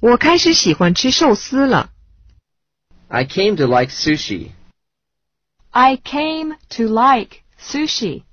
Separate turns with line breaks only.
我开始喜欢吃寿司了。
I I came to like sushi.
I came to like sushi.